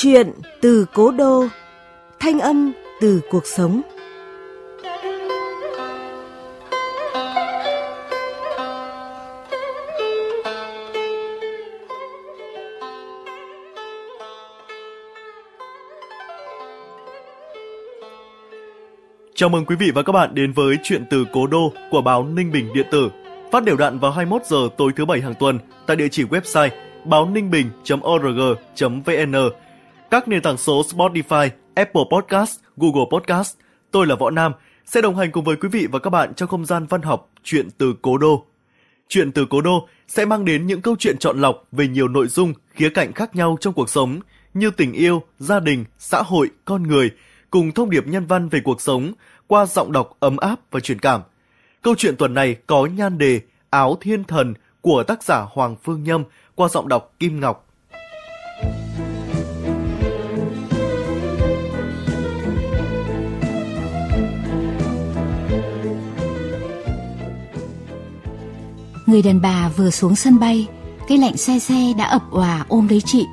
Chuyện từ cố đô, thanh âm từ cuộc sống. Chào mừng quý vị và các bạn đến với chuyện từ Cố Đô của báo Ninh Bình Điện tử, phát đều đặn vào 21 giờ tối thứ bảy hàng tuần tại địa chỉ website báo ninh bình.org.vn, các nền tảng số Spotify, Apple Podcast, Google Podcast. Tôi là Võ Nam, sẽ đồng hành cùng với quý vị và các bạn trong không gian văn học Chuyện từ Cố Đô. Chuyện từ Cố Đô sẽ mang đến những câu chuyện chọn lọc về nhiều nội dung, khía cạnh khác nhau trong cuộc sống như tình yêu, gia đình, xã hội, con người, cùng thông điệp nhân văn về cuộc sống qua giọng đọc ấm áp và truyền cảm. Câu chuyện tuần này có nhan đề Áo Thiên Thần của tác giả Hoàng Phương Nhâm qua giọng đọc Kim Ngọc. Người đàn bà vừa xuống sân bay, cái lạnh xe xe đã ập òa ôm lấy chị.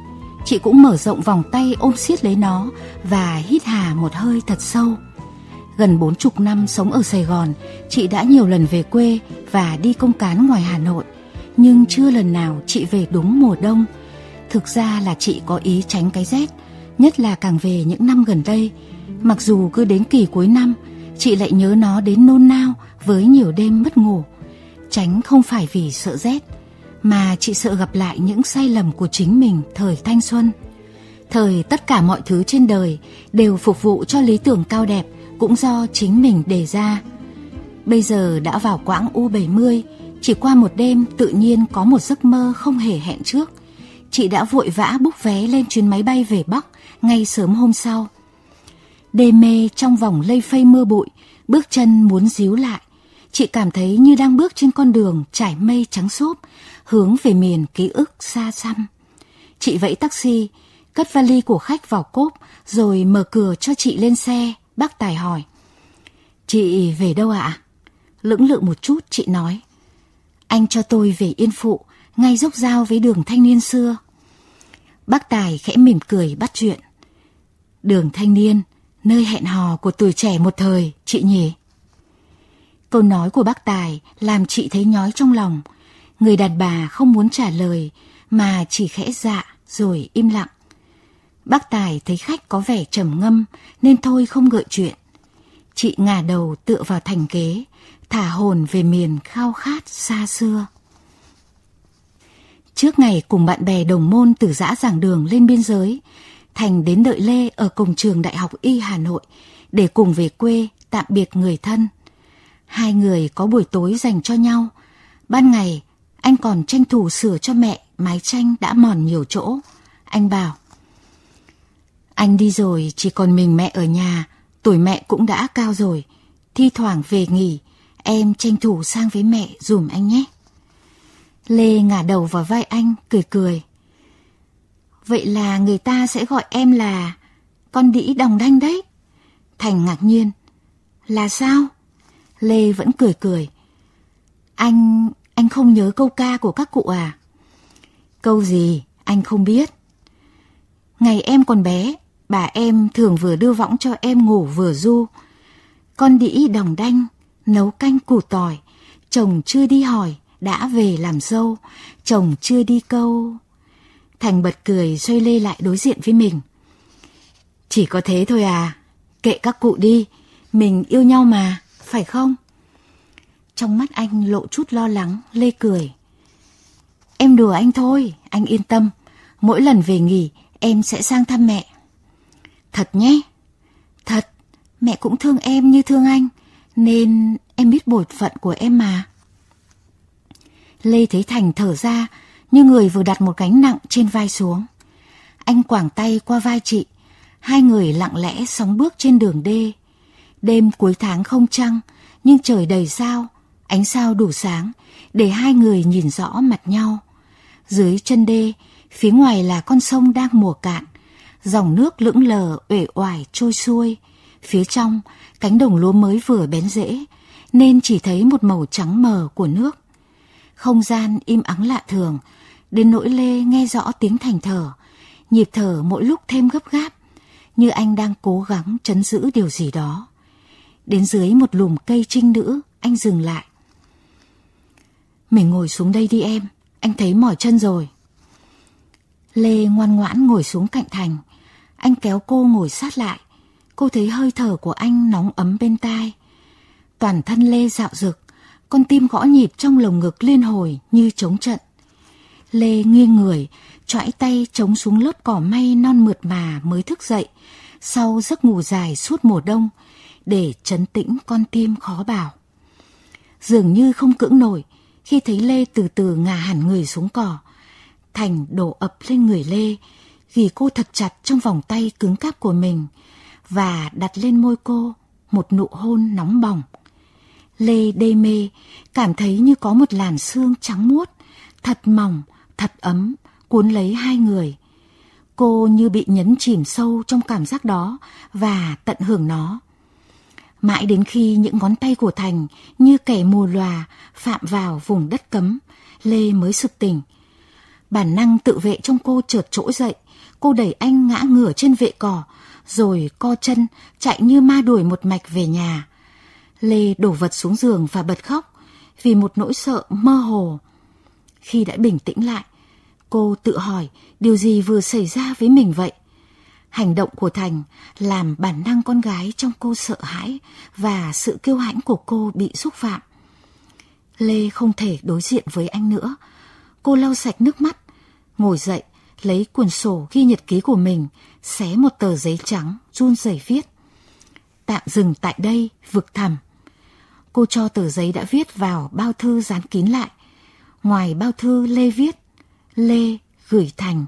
Chị cũng mở rộng vòng tay ôm siết lấy nó và hít hà một hơi thật sâu. Gần bốn chục năm sống ở Sài Gòn, chị đã nhiều lần về quê và đi công cán ngoài Hà Nội nhưng chưa lần nào chị về đúng mùa đông. Thực ra là chị có ý tránh cái rét, nhất là càng về những năm gần đây. Mặc dù cứ đến kỳ cuối năm, chị lại nhớ nó đến nôn nao với nhiều đêm mất ngủ. Tránh không phải vì sợ rét, mà chị sợ gặp lại những sai lầm của chính mình thời thanh xuân. Thời tất cả mọi thứ trên đời đều phục vụ cho lý tưởng cao đẹp cũng do chính mình đề ra. Bây giờ đã vào quãng U70, chỉ qua một đêm tự nhiên có một giấc mơ không hề hẹn trước. Chị đã vội vã búc vé lên chuyến máy bay về Bắc ngay sớm hôm sau. Đê mê trong vòng lây phây mưa bụi, bước chân muốn díu lại. Chị cảm thấy như đang bước trên con đường trải mây trắng xốp, hướng về miền ký ức xa xăm. Chị vẫy taxi, cất vali của khách vào cốp rồi mở cửa cho chị lên xe. Bác Tài hỏi. Chị về đâu ạ? Lưỡng lự một chút chị nói. Anh cho tôi về Yên Phụ, ngay dốc giao với đường thanh niên xưa. Bác Tài khẽ mỉm cười bắt chuyện. Đường thanh niên, nơi hẹn hò của tuổi trẻ một thời, chị nhỉ? Câu nói của bác Tài làm chị thấy nhói trong lòng. Người đàn bà không muốn trả lời mà chỉ khẽ dạ rồi im lặng. Bác Tài thấy khách có vẻ trầm ngâm nên thôi không gợi chuyện. Chị ngả đầu tựa vào thành ghế, thả hồn về miền khao khát xa xưa. Trước ngày cùng bạn bè đồng môn từ giã giảng đường lên biên giới, Thành đến đợi Lê ở cổng trường Đại học Y Hà Nội để cùng về quê tạm biệt người thân. Hai người có buổi tối dành cho nhau. Ban ngày, anh còn tranh thủ sửa cho mẹ mái tranh đã mòn nhiều chỗ. Anh bảo, anh đi rồi chỉ còn mình mẹ ở nhà, tuổi mẹ cũng đã cao rồi. Thi thoảng về nghỉ, Em tranh thủ sang với mẹ dùm anh nhé. Lê ngả đầu vào vai anh, cười cười. Vậy là người ta sẽ gọi em là con đĩ đồng đanh đấy. Thành ngạc nhiên. Là sao? Lê vẫn cười cười. Anh, anh không nhớ câu ca của các cụ à? Câu gì, anh không biết. Ngày em còn bé, bà em thường vừa đưa võng cho em ngủ vừa du. Con đĩ đồng đanh, nấu canh củ tỏi, chồng chưa đi hỏi, đã về làm dâu, chồng chưa đi câu. Thành bật cười xoay lê lại đối diện với mình. Chỉ có thế thôi à, kệ các cụ đi, mình yêu nhau mà, phải không? Trong mắt anh lộ chút lo lắng, lê cười. Em đùa anh thôi, anh yên tâm, mỗi lần về nghỉ em sẽ sang thăm mẹ. Thật nhé, thật, mẹ cũng thương em như thương anh. Nên em biết bổn phận của em mà. Lê thấy Thành thở ra như người vừa đặt một gánh nặng trên vai xuống. Anh quảng tay qua vai chị, hai người lặng lẽ sóng bước trên đường đê. Đêm cuối tháng không trăng, nhưng trời đầy sao, ánh sao đủ sáng để hai người nhìn rõ mặt nhau. Dưới chân đê, phía ngoài là con sông đang mùa cạn, dòng nước lững lờ uể oải trôi xuôi. Phía trong cánh đồng lúa mới vừa bén rễ, nên chỉ thấy một màu trắng mờ của nước. Không gian im ắng lạ thường, đến nỗi Lê nghe rõ tiếng thành thở, nhịp thở mỗi lúc thêm gấp gáp, như anh đang cố gắng chấn giữ điều gì đó. Đến dưới một lùm cây trinh nữ, anh dừng lại. Mình ngồi xuống đây đi em, anh thấy mỏi chân rồi. Lê ngoan ngoãn ngồi xuống cạnh Thành. Anh kéo cô ngồi sát lại. Cô thấy hơi thở của anh nóng ấm bên tai. Toàn thân Lê dạo rực, con tim gõ nhịp trong lồng ngực liên hồi như chống trận. Lê nghiêng người, chõi tay chống xuống lớp cỏ may non mượt mà mới thức dậy, sau giấc ngủ dài suốt mùa đông, để chấn tĩnh con tim khó bảo. Dường như không cưỡng nổi, khi thấy Lê từ từ ngả hẳn người xuống cỏ, Thành đổ ập lên người Lê, ghi cô thật chặt trong vòng tay cứng cáp của mình và đặt lên môi cô một nụ hôn nóng bỏng. Lê đê mê, cảm thấy như có một làn xương trắng muốt, thật mỏng, thật ấm, cuốn lấy hai người. Cô như bị nhấn chìm sâu trong cảm giác đó và tận hưởng nó. Mãi đến khi những ngón tay của Thành như kẻ mù lòa phạm vào vùng đất cấm, Lê mới sực tỉnh. Bản năng tự vệ trong cô chợt trỗi dậy, cô đẩy anh ngã ngửa trên vệ cỏ, rồi co chân chạy như ma đuổi một mạch về nhà. Lê đổ vật xuống giường và bật khóc vì một nỗi sợ mơ hồ. Khi đã bình tĩnh lại, cô tự hỏi điều gì vừa xảy ra với mình vậy. Hành động của Thành làm bản năng con gái trong cô sợ hãi và sự kiêu hãnh của cô bị xúc phạm. Lê không thể đối diện với anh nữa. Cô lau sạch nước mắt, ngồi dậy, lấy cuốn sổ ghi nhật ký của mình, xé một tờ giấy trắng, run rẩy viết. Tạm dừng tại đây, vực thẳm. Cô cho tờ giấy đã viết vào bao thư dán kín lại. Ngoài bao thư Lê viết, Lê gửi Thành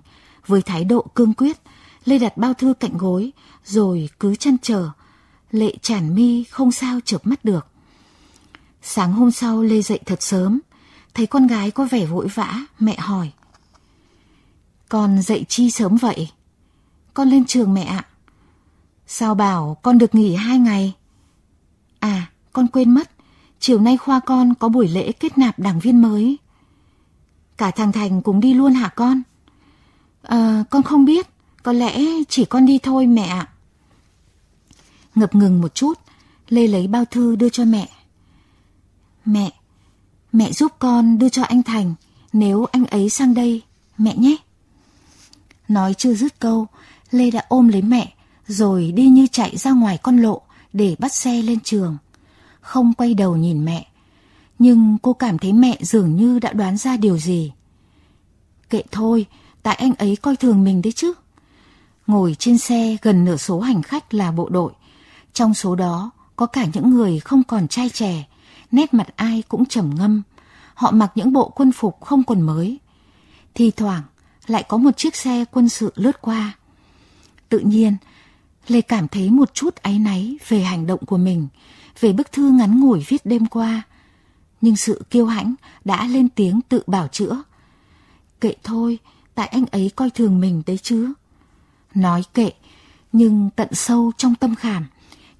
với thái độ cương quyết Lê đặt bao thư cạnh gối, rồi cứ chăn chờ. Lệ tràn mi không sao chợp mắt được. Sáng hôm sau Lê dậy thật sớm, thấy con gái có vẻ vội vã, mẹ hỏi. Con dậy chi sớm vậy? Con lên trường mẹ ạ. Sao bảo con được nghỉ hai ngày? À, con quên mất, chiều nay khoa con có buổi lễ kết nạp đảng viên mới. Cả thằng Thành cùng đi luôn hả con? À, con không biết. Có lẽ chỉ con đi thôi mẹ ạ. Ngập ngừng một chút, Lê lấy bao thư đưa cho mẹ. Mẹ, mẹ giúp con đưa cho anh Thành nếu anh ấy sang đây, mẹ nhé. Nói chưa dứt câu, Lê đã ôm lấy mẹ rồi đi như chạy ra ngoài con lộ để bắt xe lên trường. Không quay đầu nhìn mẹ, nhưng cô cảm thấy mẹ dường như đã đoán ra điều gì. Kệ thôi, tại anh ấy coi thường mình đấy chứ. Ngồi trên xe gần nửa số hành khách là bộ đội. Trong số đó có cả những người không còn trai trẻ, nét mặt ai cũng trầm ngâm. Họ mặc những bộ quân phục không quần mới. Thì thoảng lại có một chiếc xe quân sự lướt qua. Tự nhiên, Lê cảm thấy một chút áy náy về hành động của mình, về bức thư ngắn ngủi viết đêm qua. Nhưng sự kiêu hãnh đã lên tiếng tự bảo chữa. Kệ thôi, tại anh ấy coi thường mình đấy chứ. Nói kệ, nhưng tận sâu trong tâm khảm,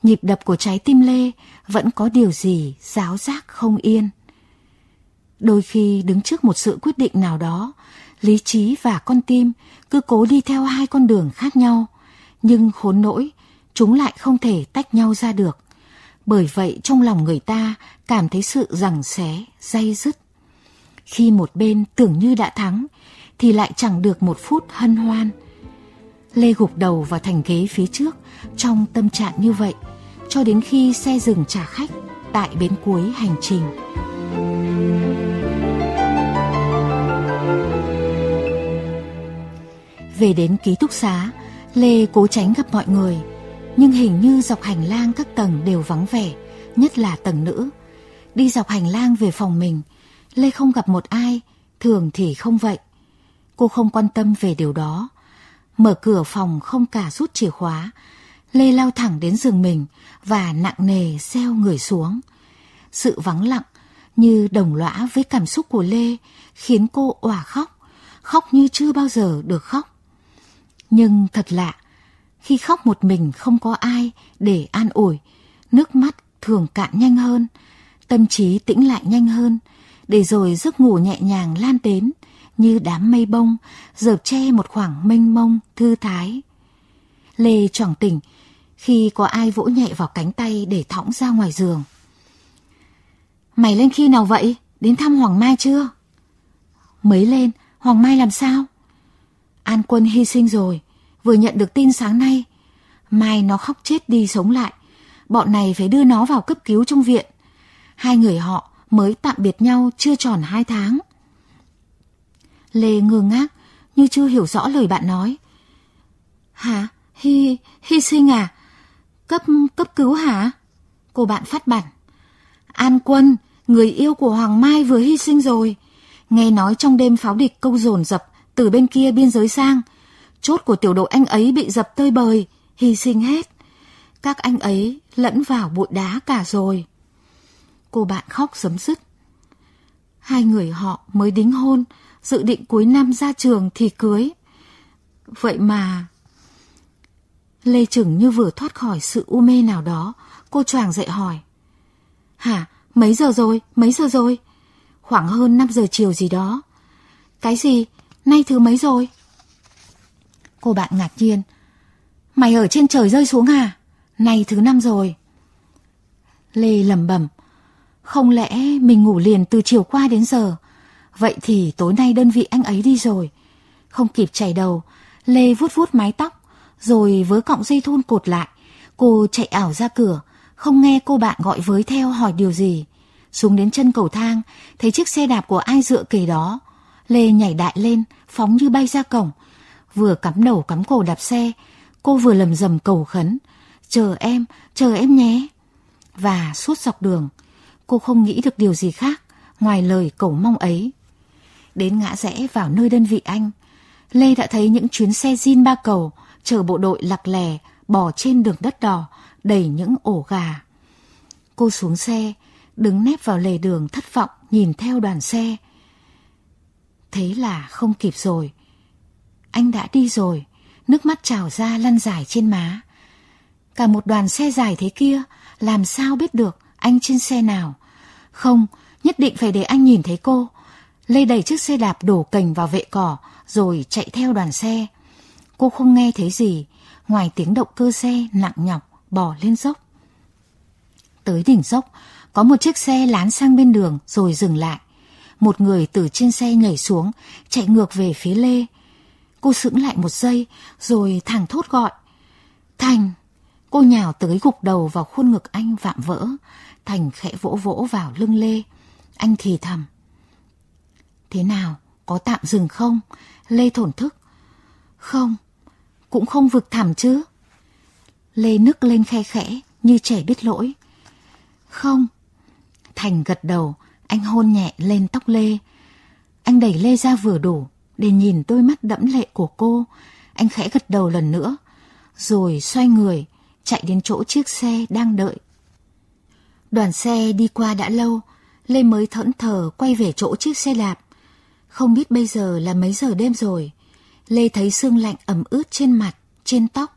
nhịp đập của trái tim Lê vẫn có điều gì giáo giác không yên. Đôi khi đứng trước một sự quyết định nào đó, lý trí và con tim cứ cố đi theo hai con đường khác nhau, nhưng khốn nỗi, chúng lại không thể tách nhau ra được. Bởi vậy trong lòng người ta cảm thấy sự rằng xé, dây dứt. Khi một bên tưởng như đã thắng, thì lại chẳng được một phút hân hoan, Lê gục đầu vào thành ghế phía trước trong tâm trạng như vậy cho đến khi xe dừng trả khách tại bến cuối hành trình. Về đến ký túc xá, Lê cố tránh gặp mọi người, nhưng hình như dọc hành lang các tầng đều vắng vẻ, nhất là tầng nữ. Đi dọc hành lang về phòng mình, Lê không gặp một ai, thường thì không vậy. Cô không quan tâm về điều đó, Mở cửa phòng không cả rút chìa khóa, Lê lao thẳng đến giường mình và nặng nề xeo người xuống. Sự vắng lặng như đồng lõa với cảm xúc của Lê khiến cô òa khóc, khóc như chưa bao giờ được khóc. Nhưng thật lạ, khi khóc một mình không có ai để an ủi, nước mắt thường cạn nhanh hơn, tâm trí tĩnh lại nhanh hơn, để rồi giấc ngủ nhẹ nhàng lan đến như đám mây bông, dợp che một khoảng mênh mông, thư thái. Lê choàng tỉnh khi có ai vỗ nhẹ vào cánh tay để thõng ra ngoài giường. Mày lên khi nào vậy? Đến thăm Hoàng Mai chưa? Mới lên, Hoàng Mai làm sao? An Quân hy sinh rồi, vừa nhận được tin sáng nay. Mai nó khóc chết đi sống lại. Bọn này phải đưa nó vào cấp cứu trong viện. Hai người họ mới tạm biệt nhau chưa tròn hai tháng. Lê ngơ ngác như chưa hiểu rõ lời bạn nói. Hả? Hy, hy sinh à? Cấp, cấp cứu hả? Cô bạn phát bản. An Quân, người yêu của Hoàng Mai vừa hy sinh rồi. Nghe nói trong đêm pháo địch câu dồn dập từ bên kia biên giới sang. Chốt của tiểu đội anh ấy bị dập tơi bời, hy sinh hết. Các anh ấy lẫn vào bụi đá cả rồi. Cô bạn khóc sấm dứt. Hai người họ mới đính hôn, dự định cuối năm ra trường thì cưới. Vậy mà... Lê Trừng như vừa thoát khỏi sự u mê nào đó, cô choàng dậy hỏi. Hả, mấy giờ rồi, mấy giờ rồi? Khoảng hơn 5 giờ chiều gì đó. Cái gì, nay thứ mấy rồi? Cô bạn ngạc nhiên. Mày ở trên trời rơi xuống à? Nay thứ năm rồi. Lê lẩm bẩm. Không lẽ mình ngủ liền từ chiều qua đến giờ? Vậy thì tối nay đơn vị anh ấy đi rồi. Không kịp chảy đầu, Lê vuốt vuốt mái tóc, rồi với cọng dây thun cột lại. Cô chạy ảo ra cửa, không nghe cô bạn gọi với theo hỏi điều gì. Xuống đến chân cầu thang, thấy chiếc xe đạp của ai dựa kề đó. Lê nhảy đại lên, phóng như bay ra cổng. Vừa cắm đầu cắm cổ đạp xe, cô vừa lầm rầm cầu khấn. Chờ em, chờ em nhé. Và suốt dọc đường, cô không nghĩ được điều gì khác ngoài lời cầu mong ấy. Đến ngã rẽ vào nơi đơn vị anh, Lê đã thấy những chuyến xe zin ba cầu chở bộ đội lặc lè bỏ trên đường đất đỏ đầy những ổ gà. Cô xuống xe, đứng nép vào lề đường thất vọng nhìn theo đoàn xe. Thế là không kịp rồi. Anh đã đi rồi, nước mắt trào ra lăn dài trên má. Cả một đoàn xe dài thế kia, làm sao biết được anh trên xe nào? Không, nhất định phải để anh nhìn thấy cô. Lê đẩy chiếc xe đạp đổ cành vào vệ cỏ, rồi chạy theo đoàn xe. Cô không nghe thấy gì, ngoài tiếng động cơ xe nặng nhọc bò lên dốc. Tới đỉnh dốc, có một chiếc xe lán sang bên đường rồi dừng lại. Một người từ trên xe nhảy xuống, chạy ngược về phía Lê. Cô sững lại một giây, rồi thẳng thốt gọi. Thành! Cô nhào tới gục đầu vào khuôn ngực anh vạm vỡ. Thành khẽ vỗ vỗ vào lưng Lê. Anh thì thầm. Thế nào? Có tạm dừng không? Lê thổn thức. Không, cũng không vực thẳm chứ. Lê nức lên khe khẽ như trẻ biết lỗi. Không. Thành gật đầu, anh hôn nhẹ lên tóc Lê. Anh đẩy Lê ra vừa đủ để nhìn đôi mắt đẫm lệ của cô. Anh khẽ gật đầu lần nữa, rồi xoay người, chạy đến chỗ chiếc xe đang đợi. Đoàn xe đi qua đã lâu, Lê mới thẫn thờ quay về chỗ chiếc xe đạp. Không biết bây giờ là mấy giờ đêm rồi. Lê thấy sương lạnh ẩm ướt trên mặt, trên tóc.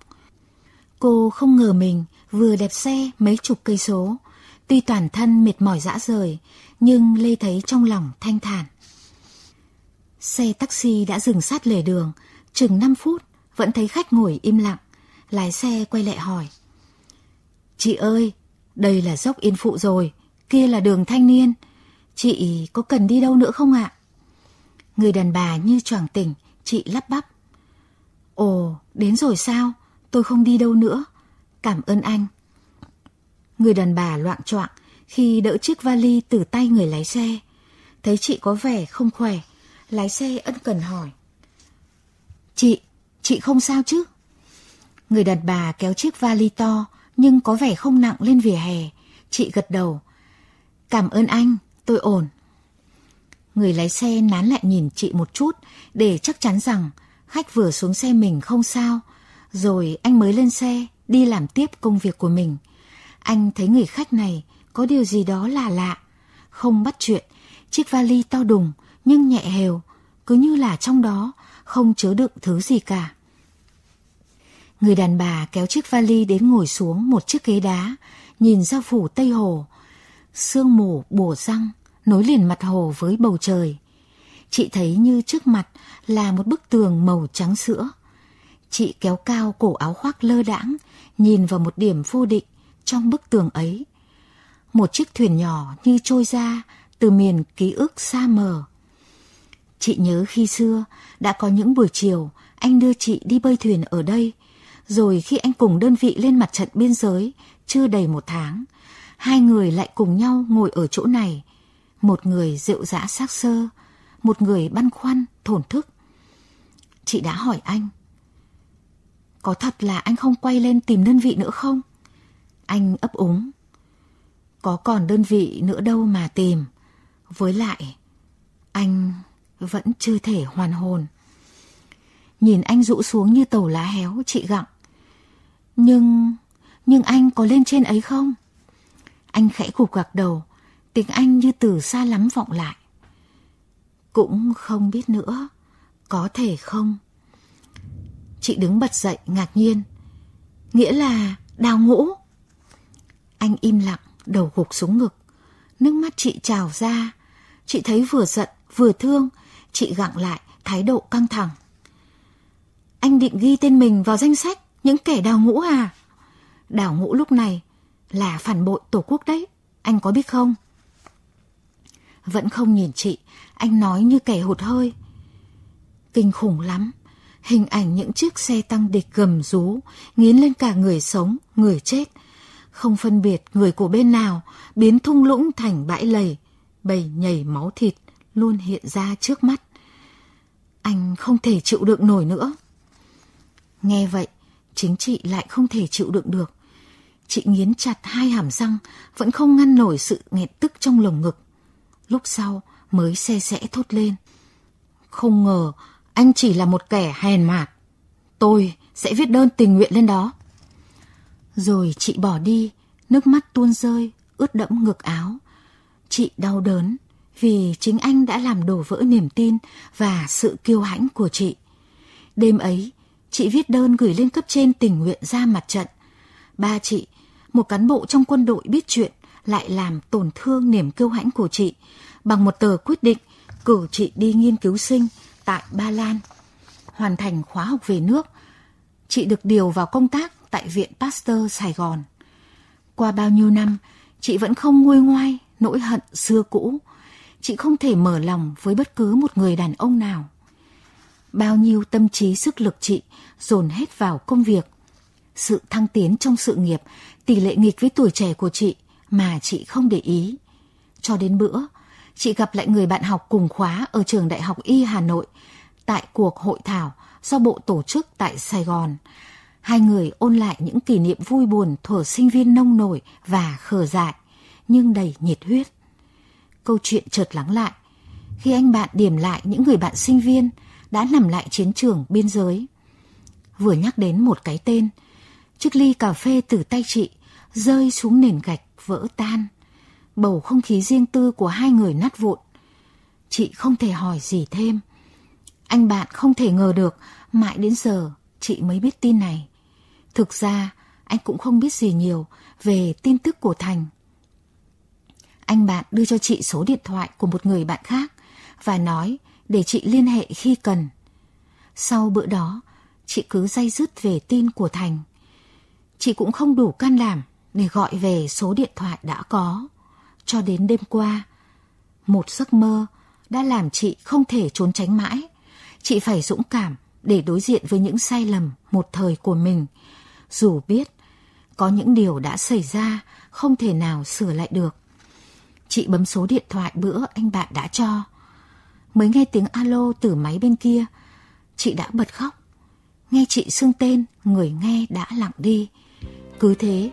Cô không ngờ mình vừa đẹp xe mấy chục cây số. Tuy toàn thân mệt mỏi dã rời, nhưng Lê thấy trong lòng thanh thản. Xe taxi đã dừng sát lề đường, chừng 5 phút, vẫn thấy khách ngồi im lặng. Lái xe quay lại hỏi. Chị ơi, đây là dốc Yên Phụ rồi, kia là đường thanh niên. Chị có cần đi đâu nữa không ạ? Người đàn bà như choàng tỉnh, chị lắp bắp. Ồ, đến rồi sao? Tôi không đi đâu nữa. Cảm ơn anh. Người đàn bà loạn choạng khi đỡ chiếc vali từ tay người lái xe. Thấy chị có vẻ không khỏe, lái xe ân cần hỏi. Chị, chị không sao chứ? Người đàn bà kéo chiếc vali to nhưng có vẻ không nặng lên vỉa hè. Chị gật đầu. Cảm ơn anh, tôi ổn. Người lái xe nán lại nhìn chị một chút để chắc chắn rằng khách vừa xuống xe mình không sao. Rồi anh mới lên xe đi làm tiếp công việc của mình. Anh thấy người khách này có điều gì đó là lạ. Không bắt chuyện, chiếc vali to đùng nhưng nhẹ hều, cứ như là trong đó không chứa đựng thứ gì cả. Người đàn bà kéo chiếc vali đến ngồi xuống một chiếc ghế đá, nhìn ra phủ Tây Hồ. Sương mù bổ răng, nối liền mặt hồ với bầu trời. Chị thấy như trước mặt là một bức tường màu trắng sữa. Chị kéo cao cổ áo khoác lơ đãng, nhìn vào một điểm vô định trong bức tường ấy. Một chiếc thuyền nhỏ như trôi ra từ miền ký ức xa mờ. Chị nhớ khi xưa đã có những buổi chiều anh đưa chị đi bơi thuyền ở đây, rồi khi anh cùng đơn vị lên mặt trận biên giới chưa đầy một tháng, hai người lại cùng nhau ngồi ở chỗ này. Một người rượu dã xác sơ, một người băn khoăn, thổn thức. Chị đã hỏi anh, có thật là anh không quay lên tìm đơn vị nữa không? Anh ấp úng. Có còn đơn vị nữa đâu mà tìm. Với lại, anh vẫn chưa thể hoàn hồn. Nhìn anh rũ xuống như tàu lá héo, chị gặng. Nhưng, nhưng anh có lên trên ấy không? Anh khẽ gục gạc đầu, tiếng anh như từ xa lắm vọng lại. Cũng không biết nữa, có thể không? Chị đứng bật dậy ngạc nhiên. Nghĩa là đào ngũ. Anh im lặng, đầu gục xuống ngực. Nước mắt chị trào ra. Chị thấy vừa giận, vừa thương. Chị gặng lại, thái độ căng thẳng. Anh định ghi tên mình vào danh sách những kẻ đào ngũ à? Đào ngũ lúc này là phản bội tổ quốc đấy. Anh có biết không? Vẫn không nhìn chị, anh nói như kẻ hụt hơi. Kinh khủng lắm. Hình ảnh những chiếc xe tăng địch gầm rú, nghiến lên cả người sống, người chết. Không phân biệt người của bên nào, biến thung lũng thành bãi lầy, bầy nhảy máu thịt luôn hiện ra trước mắt. Anh không thể chịu đựng nổi nữa. Nghe vậy, chính chị lại không thể chịu đựng được. Chị nghiến chặt hai hàm răng, vẫn không ngăn nổi sự nghẹt tức trong lồng ngực. Lúc sau mới xe sẽ thốt lên. Không ngờ anh chỉ là một kẻ hèn mạt. Tôi sẽ viết đơn tình nguyện lên đó. Rồi chị bỏ đi, nước mắt tuôn rơi, ướt đẫm ngực áo. Chị đau đớn vì chính anh đã làm đổ vỡ niềm tin và sự kiêu hãnh của chị. Đêm ấy, chị viết đơn gửi lên cấp trên tình nguyện ra mặt trận. Ba chị, một cán bộ trong quân đội biết chuyện, lại làm tổn thương niềm kiêu hãnh của chị bằng một tờ quyết định cử chị đi nghiên cứu sinh tại Ba Lan. Hoàn thành khóa học về nước, chị được điều vào công tác tại Viện Pasteur Sài Gòn. Qua bao nhiêu năm, chị vẫn không nguôi ngoai nỗi hận xưa cũ. Chị không thể mở lòng với bất cứ một người đàn ông nào. Bao nhiêu tâm trí sức lực chị dồn hết vào công việc. Sự thăng tiến trong sự nghiệp, tỷ lệ nghịch với tuổi trẻ của chị mà chị không để ý. Cho đến bữa, chị gặp lại người bạn học cùng khóa ở trường Đại học Y Hà Nội tại cuộc hội thảo do Bộ tổ chức tại Sài Gòn. Hai người ôn lại những kỷ niệm vui buồn thuở sinh viên nông nổi và khờ dại, nhưng đầy nhiệt huyết. Câu chuyện chợt lắng lại, khi anh bạn điểm lại những người bạn sinh viên đã nằm lại chiến trường biên giới. Vừa nhắc đến một cái tên, chiếc ly cà phê từ tay chị rơi xuống nền gạch vỡ tan bầu không khí riêng tư của hai người nát vụn. Chị không thể hỏi gì thêm. Anh bạn không thể ngờ được mãi đến giờ chị mới biết tin này. Thực ra anh cũng không biết gì nhiều về tin tức của Thành. Anh bạn đưa cho chị số điện thoại của một người bạn khác và nói để chị liên hệ khi cần. Sau bữa đó, chị cứ day dứt về tin của Thành. Chị cũng không đủ can đảm để gọi về số điện thoại đã có cho đến đêm qua. Một giấc mơ đã làm chị không thể trốn tránh mãi. Chị phải dũng cảm để đối diện với những sai lầm một thời của mình. Dù biết có những điều đã xảy ra không thể nào sửa lại được. Chị bấm số điện thoại bữa anh bạn đã cho. Mới nghe tiếng alo từ máy bên kia, chị đã bật khóc. Nghe chị xưng tên, người nghe đã lặng đi. Cứ thế,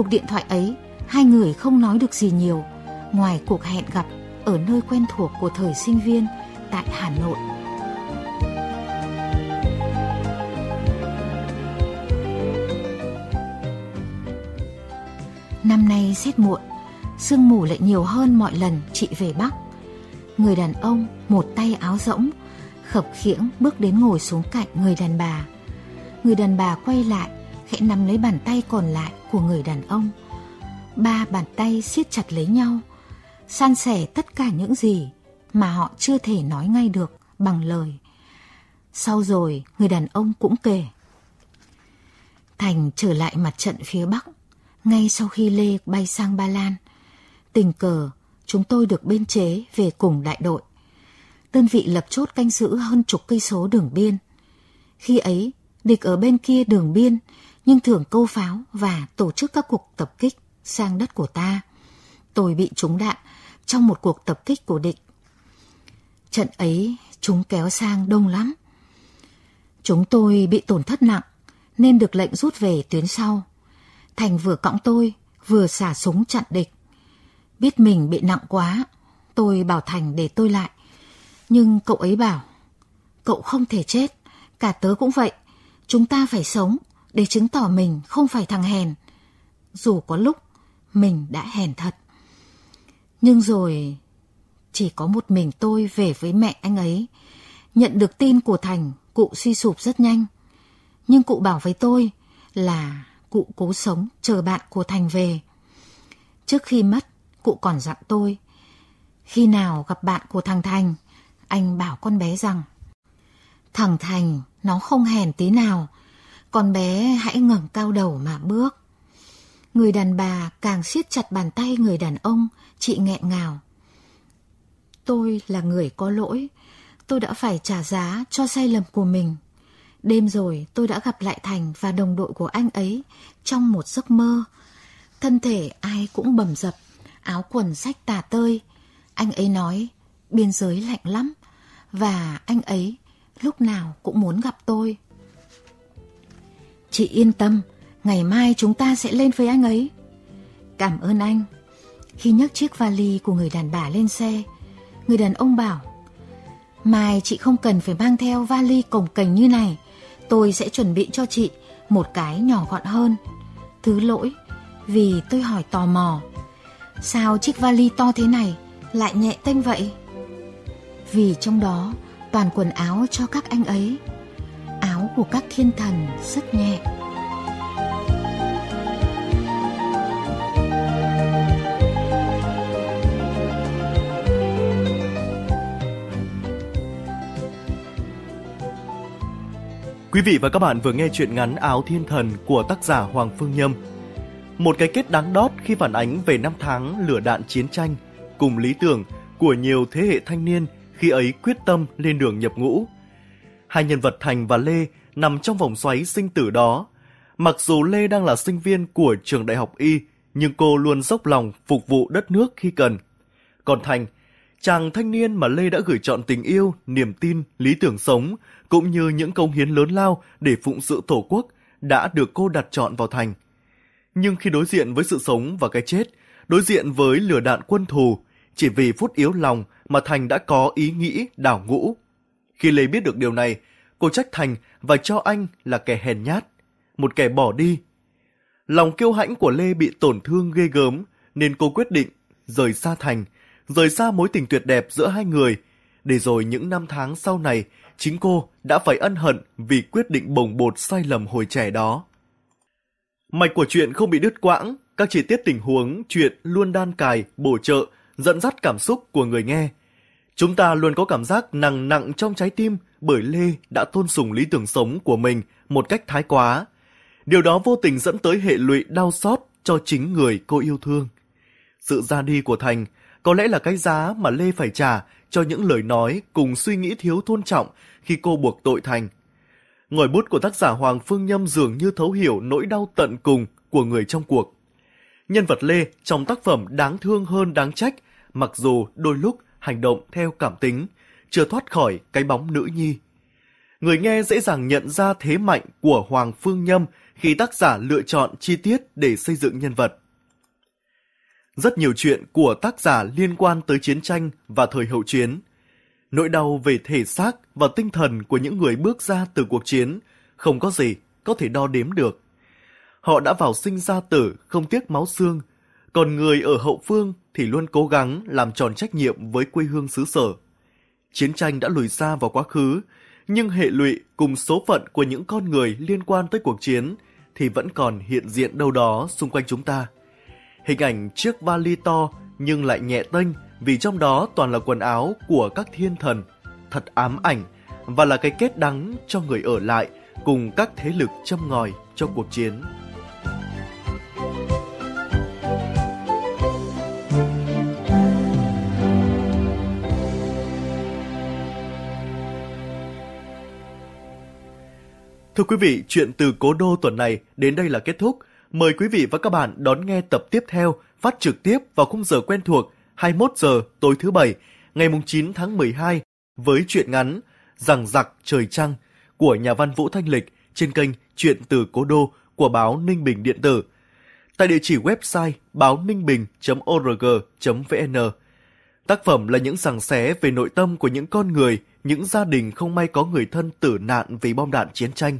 cuộc điện thoại ấy hai người không nói được gì nhiều ngoài cuộc hẹn gặp ở nơi quen thuộc của thời sinh viên tại Hà Nội. Năm nay rét muộn, sương mù lại nhiều hơn mọi lần chị về Bắc. Người đàn ông một tay áo rỗng, khập khiễng bước đến ngồi xuống cạnh người đàn bà. Người đàn bà quay lại, khẽ nắm lấy bàn tay còn lại của người đàn ông ba bàn tay siết chặt lấy nhau, san sẻ tất cả những gì mà họ chưa thể nói ngay được bằng lời. Sau rồi, người đàn ông cũng kể. Thành trở lại mặt trận phía Bắc, ngay sau khi Lê bay sang Ba Lan. Tình cờ, chúng tôi được biên chế về cùng đại đội. Đơn vị lập chốt canh giữ hơn chục cây số đường biên. Khi ấy, địch ở bên kia đường biên, nhưng thường câu pháo và tổ chức các cuộc tập kích sang đất của ta. Tôi bị trúng đạn trong một cuộc tập kích của địch. Trận ấy chúng kéo sang đông lắm. Chúng tôi bị tổn thất nặng nên được lệnh rút về tuyến sau. Thành vừa cõng tôi, vừa xả súng chặn địch. Biết mình bị nặng quá, tôi bảo Thành để tôi lại. Nhưng cậu ấy bảo, cậu không thể chết, cả tớ cũng vậy. Chúng ta phải sống để chứng tỏ mình không phải thằng hèn. Dù có lúc mình đã hèn thật. Nhưng rồi chỉ có một mình tôi về với mẹ anh ấy. Nhận được tin của Thành, cụ suy sụp rất nhanh. Nhưng cụ bảo với tôi là cụ cố sống chờ bạn của Thành về. Trước khi mất, cụ còn dặn tôi. Khi nào gặp bạn của thằng Thành, anh bảo con bé rằng Thằng Thành nó không hèn tí nào, con bé hãy ngẩng cao đầu mà bước. Người đàn bà càng siết chặt bàn tay người đàn ông, chị nghẹn ngào. Tôi là người có lỗi, tôi đã phải trả giá cho sai lầm của mình. Đêm rồi tôi đã gặp lại Thành và đồng đội của anh ấy trong một giấc mơ. Thân thể ai cũng bầm dập, áo quần sách tà tơi. Anh ấy nói, biên giới lạnh lắm, và anh ấy lúc nào cũng muốn gặp tôi. Chị yên tâm, ngày mai chúng ta sẽ lên với anh ấy. Cảm ơn anh. Khi nhấc chiếc vali của người đàn bà lên xe, người đàn ông bảo Mai chị không cần phải mang theo vali cồng cành như này, tôi sẽ chuẩn bị cho chị một cái nhỏ gọn hơn. Thứ lỗi, vì tôi hỏi tò mò, sao chiếc vali to thế này lại nhẹ tênh vậy? Vì trong đó toàn quần áo cho các anh ấy, của các thiên thần rất nhẹ. Quý vị và các bạn vừa nghe chuyện ngắn Áo Thiên Thần của tác giả Hoàng Phương Nhâm. Một cái kết đáng đót khi phản ánh về năm tháng lửa đạn chiến tranh cùng lý tưởng của nhiều thế hệ thanh niên khi ấy quyết tâm lên đường nhập ngũ. Hai nhân vật Thành và Lê nằm trong vòng xoáy sinh tử đó. Mặc dù Lê đang là sinh viên của trường đại học Y, nhưng cô luôn dốc lòng phục vụ đất nước khi cần. Còn Thành, chàng thanh niên mà Lê đã gửi chọn tình yêu, niềm tin, lý tưởng sống, cũng như những công hiến lớn lao để phụng sự tổ quốc, đã được cô đặt chọn vào Thành. Nhưng khi đối diện với sự sống và cái chết, đối diện với lửa đạn quân thù, chỉ vì phút yếu lòng mà Thành đã có ý nghĩ đảo ngũ. Khi Lê biết được điều này, cô trách Thành và cho anh là kẻ hèn nhát, một kẻ bỏ đi. Lòng kiêu hãnh của Lê bị tổn thương ghê gớm, nên cô quyết định rời xa Thành, rời xa mối tình tuyệt đẹp giữa hai người, để rồi những năm tháng sau này, chính cô đã phải ân hận vì quyết định bồng bột sai lầm hồi trẻ đó. Mạch của chuyện không bị đứt quãng, các chi tiết tình huống, chuyện luôn đan cài, bổ trợ, dẫn dắt cảm xúc của người nghe. Chúng ta luôn có cảm giác nặng nặng trong trái tim bởi Lê đã tôn sùng lý tưởng sống của mình một cách thái quá. Điều đó vô tình dẫn tới hệ lụy đau xót cho chính người cô yêu thương. Sự ra đi của Thành có lẽ là cái giá mà Lê phải trả cho những lời nói cùng suy nghĩ thiếu tôn trọng khi cô buộc tội Thành. Ngòi bút của tác giả Hoàng Phương Nhâm dường như thấu hiểu nỗi đau tận cùng của người trong cuộc. Nhân vật Lê trong tác phẩm đáng thương hơn đáng trách, mặc dù đôi lúc hành động theo cảm tính, chưa thoát khỏi cái bóng nữ nhi. Người nghe dễ dàng nhận ra thế mạnh của Hoàng Phương Nhâm khi tác giả lựa chọn chi tiết để xây dựng nhân vật. Rất nhiều chuyện của tác giả liên quan tới chiến tranh và thời hậu chiến. Nỗi đau về thể xác và tinh thần của những người bước ra từ cuộc chiến không có gì có thể đo đếm được. Họ đã vào sinh ra tử không tiếc máu xương, còn người ở hậu phương thì luôn cố gắng làm tròn trách nhiệm với quê hương xứ sở. Chiến tranh đã lùi xa vào quá khứ, nhưng hệ lụy cùng số phận của những con người liên quan tới cuộc chiến thì vẫn còn hiện diện đâu đó xung quanh chúng ta. Hình ảnh chiếc vali to nhưng lại nhẹ tênh vì trong đó toàn là quần áo của các thiên thần, thật ám ảnh và là cái kết đắng cho người ở lại cùng các thế lực châm ngòi cho cuộc chiến. Thưa quý vị, chuyện từ cố đô tuần này đến đây là kết thúc. Mời quý vị và các bạn đón nghe tập tiếp theo phát trực tiếp vào khung giờ quen thuộc 21 giờ tối thứ Bảy, ngày 9 tháng 12 với truyện ngắn Rằng giặc trời trăng của nhà văn Vũ Thanh Lịch trên kênh Chuyện từ Cố Đô của báo Ninh Bình Điện tử. Tại địa chỉ website báo ninh bình.org.vn Tác phẩm là những sàng xé về nội tâm của những con người, những gia đình không may có người thân tử nạn vì bom đạn chiến tranh.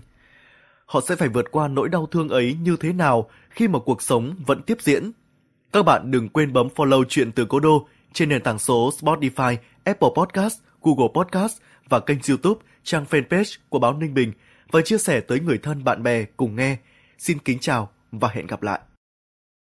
Họ sẽ phải vượt qua nỗi đau thương ấy như thế nào khi mà cuộc sống vẫn tiếp diễn. Các bạn đừng quên bấm follow chuyện từ Cố Đô trên nền tảng số Spotify, Apple Podcast, Google Podcast và kênh YouTube, trang fanpage của báo Ninh Bình và chia sẻ tới người thân bạn bè cùng nghe. Xin kính chào và hẹn gặp lại.